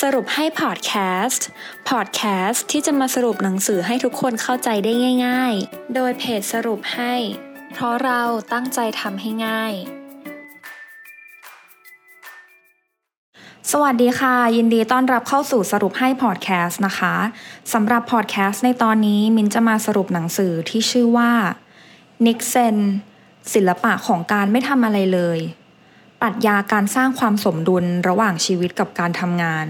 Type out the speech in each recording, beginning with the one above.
สรุปให้พอดแคสต์ พอดแคสต์ที่จะมาสรุปหนังสือให้ทุกคนเข้าใจได้ง่าย ๆ โดยเพจสรุปให้ เพราะเราตั้งใจทำให้ง่าย สวัสดีค่ะ ยินดีต้อนรับเข้าสู่สรุปให้พอดแคสต์นะคะสำหรับพอดแคสต์ในตอนนี้มินจะมาสรุปหนังสือที่ชื่อว่า niksen ศิลปะของการไม่ทำอะไรเลย รัชญาการสร้างความสมดุลระหว่างชีวิตกับการทำงาน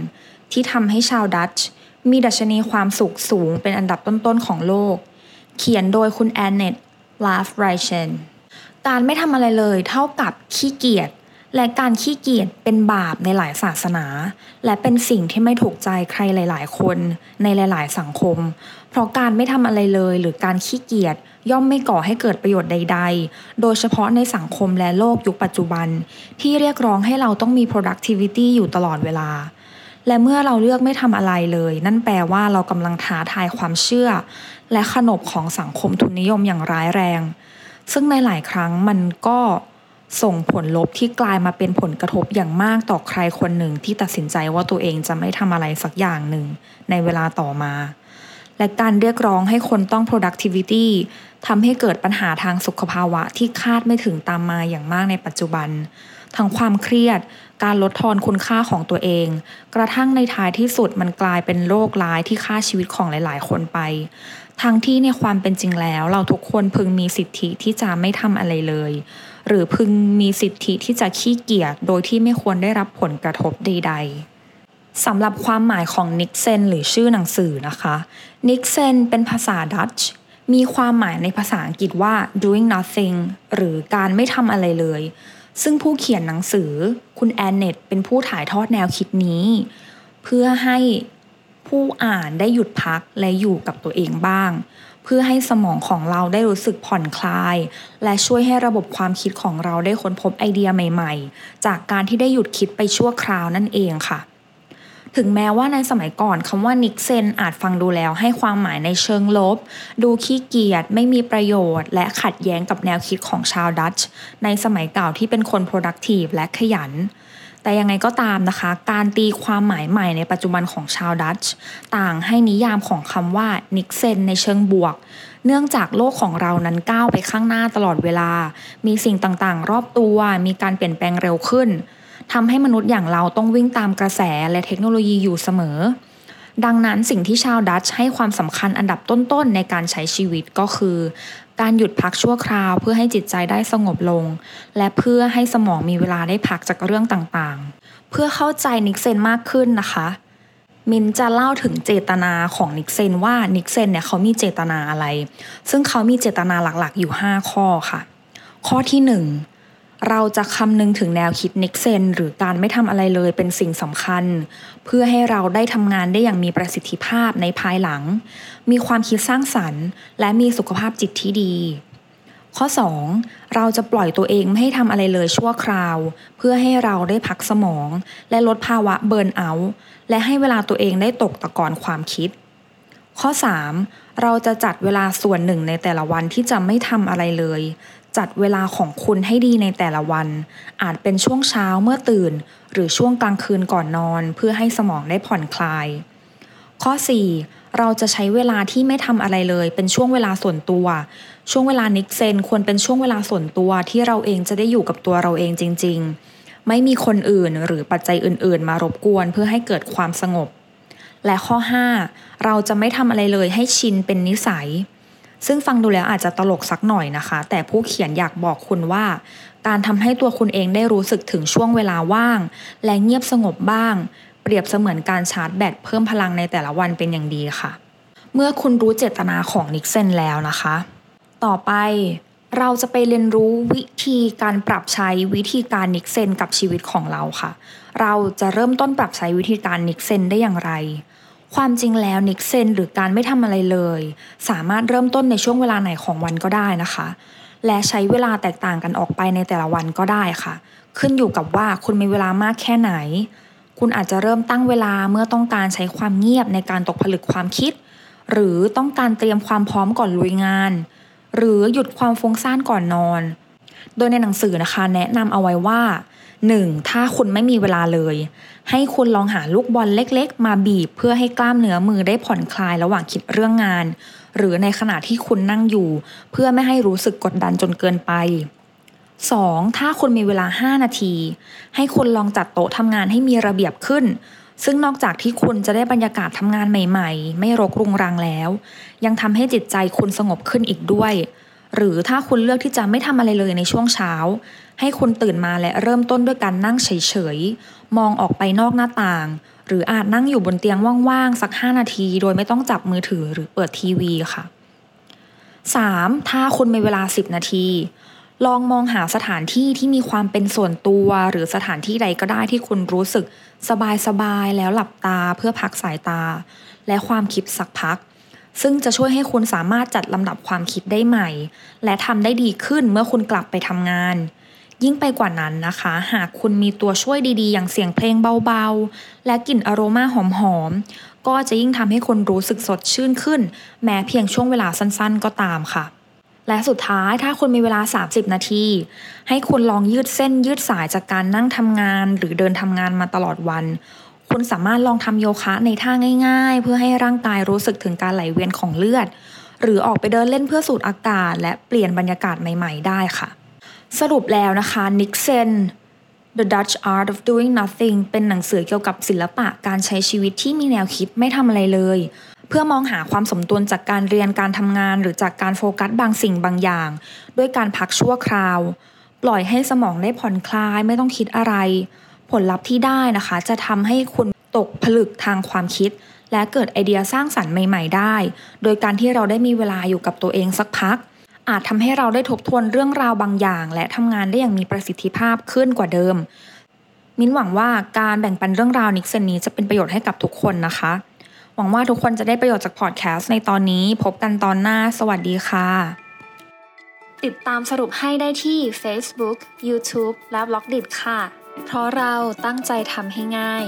ที่ทำให้ชาวดัตช์มีดัชนีความสุขสูงเป็นอันดับต้นๆของโลก เขียนโดยคุณแอนเนตลาฟไรเชนการไม่ทำอะไรเลยเท่ากับขี้เกียจ และการขี้เกียจเป็นบาปในหลายศาสนา และเป็นสิ่งที่ไม่ถูกใจใครหลาย ๆ คนในหลาย ๆ สังคม เพราะการไม่ทำอะไรเลยหรือการขี้เกียจย่อมไม่ก่อให้เกิดประโยชน์ใด ๆ โดยเฉพาะในสังคมและโลกยุคปัจจุบัน ที่เรียกร้องให้เราต้องมี productivity อยู่ตลอดเวลา และเมื่อเราเลือกไม่ทำอะไรเลย นั่นแปลว่าเรากำลังท้าทายความเชื่อ และขนบของสังคมทุนนิยมอย่างร้ายแรง ซึ่งในหลายครั้งมันก็ ส่งผลลบที่กลายมาเป็นผลกระทบอย่างมากต่อใครคนหนึ่งที่ตัดสินใจว่าตัวเองจะไม่ทำอะไรสักอย่างหนึ่งในเวลาต่อมา และการเรียกร้องให้คนต้อง productivity ทำให้เกิดปัญหาทางสุขภาวะที่คาดไม่ถึงตามมาอย่างมากในปัจจุบัน ทั้งความเครียด การลดทอนคุณค่าของตัวเอง กระทั่งในท้ายที่สุดมันกลายเป็นโรคร้ายที่ฆ่าชีวิตของหลาย ๆ คนไป ทั้งที่ในความเป็นจริงแล้ว เราทุกคนพึงมีสิทธิที่จะไม่ทำอะไรเลย หรือพึงมีสิทธิที่จะขี้เกียจโดยที่ไม่ควรได้รับผลกระทบใด ๆสำหรับความหมายของ niksen หรือชื่อหนังสือนะคะ niksen เป็นภาษาดัตช์มีความหมายในภาษาอังกฤษว่า doing nothing หรือการไม่ทำอะไรเลย ซึ่งผู้เขียนหนังสือคุณแอนเนตเป็นผู้ถ่ายทอดแนวคิดนี้ เพื่อให้ผู้อ่านได้หยุดพักและอยู่กับตัวเองบ้าง เพื่อให้สมองของเราได้รู้สึกผ่อนคลาย และช่วยให้ระบบความคิดของเราได้ค้นพบไอเดียใหม่ ๆ จากการที่ได้หยุดคิดไปชั่วคราวนั่นเองค่ะ ถึงแม้ว่าในสมัยก่อนคำว่า niksen อาจฟังดูแล้วให้ความหมายในเชิงลบ ดูขี้เกียจไม่มีประโยชน์ และขัดแย้งกับแนวคิดของชาวดัตช์ในสมัยเก่าที่เป็นคน productive และขยัน แต่ยังไงก็ตามนะคะ การตีความหมายใหม่ในปัจจุบันของชาวดัตช์ต่างให้นิยามของคำว่า niksen ในเชิงบวก เนื่องจากโลกของเรานั้นก้าวไปข้างหน้าตลอดเวลา มีสิ่งต่างๆ รอบตัว มีการเปลี่ยนแปลงเร็วขึ้นทำให้มนุษย์อย่างเราต้องวิ่งตามกระแสและเทคโนโลยีอยู่เสมอ ดังนั้นสิ่งที่ชาวดัตช์ให้ความสำคัญอันดับต้นๆในการใช้ชีวิตก็คือ การหยุดพักชั่วคราวเพื่อให้จิตใจได้สงบลง และเพื่อให้สมองมีเวลาได้พักจากเรื่องต่างๆ เพื่อเข้าใจ niksen มากขึ้นนะคะมินจะเล่าถึงเจตนาของ niksen ว่า niksen เนี่ยเขามีเจตนาอะไร ซึ่งเขามีเจตนาหลักๆอยู่ 5 ข้อค่ะ ข้อที่ 1 เราจะคำนึงถึงแนวคิดนิกเซนหรือการไม่ทำอะไรเลยเป็นสิ่งสำคัญ เพื่อให้เราได้ทำงานได้อย่างมีประสิทธิภาพในภายหลัง มีความคิดสร้างสรรค์ และมีสุขภาพจิตที่ดี ข้อ 2. เราจะปล่อยตัวเองไม่ให้ทำอะไรเลยชั่วคราว เพื่อให้เราได้พักสมอง และลดภาวะเบิร์นเอาท์และให้เวลาตัวเองได้ตกตะกอนความคิด ข้อ 3. เราจะจัดเวลาส่วนหนึ่งในแต่ละวันที่จะไม่ทำอะไรเลย จัดเวลาของคุณให้ดีในแต่ละวัน อาจเป็นช่วงเช้าเมื่อตื่น หรือช่วงกลางคืนก่อนนอน เพื่อให้สมองได้ผ่อนคลาย ข้อ 4. เราจะใช้เวลาที่ไม่ทำอะไรเลย เป็นช่วงเวลาส่วนตัว ช่วงเวลานิกเซนควรเป็นช่วงเวลาส่วนตัวที่เราเองจะได้อยู่กับตัวเราเองจริง ๆ ไม่มีคนอื่นหรือปัจจัยอื่น ๆ มารบกวนเพื่อให้เกิดความสงบ และข้อ 5. เราจะไม่ทำอะไรเลยให้ชินเป็นนิสัย ซึ่งฟังดูแล้วอาจจะตลกสักหน่อยนะคะ แต่ผู้เขียนอยากบอกคุณว่า การทำให้ตัวคุณเองได้รู้สึกถึงช่วงเวลาว่าง และเงียบสงบบ้าง เปรียบเสมือนการชาร์จแบตเพิ่มพลังในแต่ละวันเป็นอย่างดีค่ะ เมื่อคุณรู้เจตนาของ niksen แล้วนะคะ ต่อไปเราจะไปเรียนรู้วิธีการปรับใช้วิธีการ niksen กับชีวิตของเราค่ะ เราจะเริ่มต้นปรับใช้วิธีการ niksen ได้อย่างไร ความจริงแล้ว niksen หรือการไม่ทำอะไรเลย สามารถเริ่มต้นในช่วงเวลาไหนของวันก็ได้นะคะ และใช้เวลาแตกต่างกันออกไปในแต่ละวันก็ได้ค่ะ ขึ้นอยู่กับว่าคุณมีเวลามากแค่ไหน คุณอาจจะเริ่มตั้งเวลาเมื่อต้องการใช้ความเงียบในการตกผลึกความคิด หรือต้องการเตรียมความพร้อมก่อนลุยงาน หรือหยุดความฟุ้งซ่านก่อนนอน โดยในหนังสือนะคะ แนะนำเอาไว้ว่า 1. ถ้าคุณไม่มีเวลาเลย ให้คุณลองหาลูกบอลเล็กๆ มาบีบ เพื่อให้กล้ามเนื้อมือได้ผ่อนคลายระหว่างคิดเรื่องงาน หรือในขณะที่คุณนั่งอยู่ เพื่อไม่ให้รู้สึกกดดันจนเกินไป 2. ถ้าคุณมีเวลา 5 นาที ให้คุณลองจัดโต๊ะทำงานให้มีระเบียบขึ้น ซึ่งนอกจากที่คุณจะได้บรรยากาศทำงานใหม่ ๆ ไม่รกรุงรังแล้ว ยังทำให้จิตใจคุณสงบขึ้นอีกด้วย หรือถ้าคุณเลือกที่จะไม่ทำอะไรเลยในช่วงเช้า ให้คุณตื่นมาและเริ่มต้นด้วยการนั่งเฉยๆ มองออกไปนอกหน้าต่าง หรืออาจนั่งอยู่บนเตียงว่างๆ สัก 5 นาที โดยไม่ต้องจับมือถือหรือเปิดทีวีค่ะ 3. ถ้าคุณมีเวลา 10 นาที ลองมองหาสถานที่ที่มีความเป็นส่วนตัว หรือสถานที่ใดก็ได้ที่คุณรู้สึก สบายๆ แล้วหลับตาเพื่อพักสายตา และความคิดสักพัก ซึ่งจะช่วยให้คุณสามารถจัดลำดับความคิดได้ใหม่ และทำได้ดีขึ้นเมื่อคุณกลับไปทำงาน ยิ่งไปกว่านั้นนะคะ หากคุณมีตัวช่วยดีๆ อย่างเสียงเพลงเบาๆ และกลิ่นอโรมาหอมๆ ก็จะยิ่งทำให้คุณรู้สึกสดชื่นขึ้น แม้เพียงช่วงเวลาสั้นๆ ก็ตามค่ะและสุดท้ายถ้าคุณมีเวลา 30 นาที ให้คุณลองยืดเส้นยืดสายจากการนั่งทำงาน หรือเดินทำงานมาตลอดวัน คุณสามารถลองทำโยคะในท่าง่าย ๆ เพื่อให้ร่างกายรู้สึกถึงการไหลเวียนของเลือด หรือออกไปเดินเล่นเพื่อสูดอากาศ และเปลี่ยนบรรยากาศใหม่ ๆ ได้ค่ะ สรุปแล้วนะคะนิกเซน The Dutch Art of Doing Nothing เป็นหนังสือเกี่ยวกับศิลปะการใช้ชีวิตที่มีแนวคิดไม่ทำอะไรเลย เพื่อมองหาความสมดุลจากการเรียนการทำงาน หรือจากการโฟกัสบางสิ่งบางอย่าง ด้วยการพักชั่วคราว ปล่อยให้สมองได้ผ่อนคลายไม่ต้องคิดอะไร ผลลัพธ์ที่ได้นะคะ จะทำให้คุณตกผลึกทางความคิด และเกิดไอเดียสร้างสรรค์ใหม่ ๆ ได้ โดยการที่เราได้มีเวลาอยู่กับตัวเองสักพัก อาจทำให้เราได้ทบทวนเรื่องราวบางอย่าง และทำงานได้อย่างมีประสิทธิภาพขึ้นกว่าเดิม มิ้นหวังว่าการแบ่งปันเรื่องราวนิกเซนนี้จะเป็นประโยชน์ให้กับทุกคนนะคะ หวังว่าทุกคนจะได้ประโยชน์จากพอดแคสต์ในตอนนี้ พบกันตอนหน้า สวัสดีค่ะติดตามสรุปให้ได้ที่ Facebook, YouTube และ b ล็อกดิค่ะ เพราะเราตั้งใจทำให้ง่าย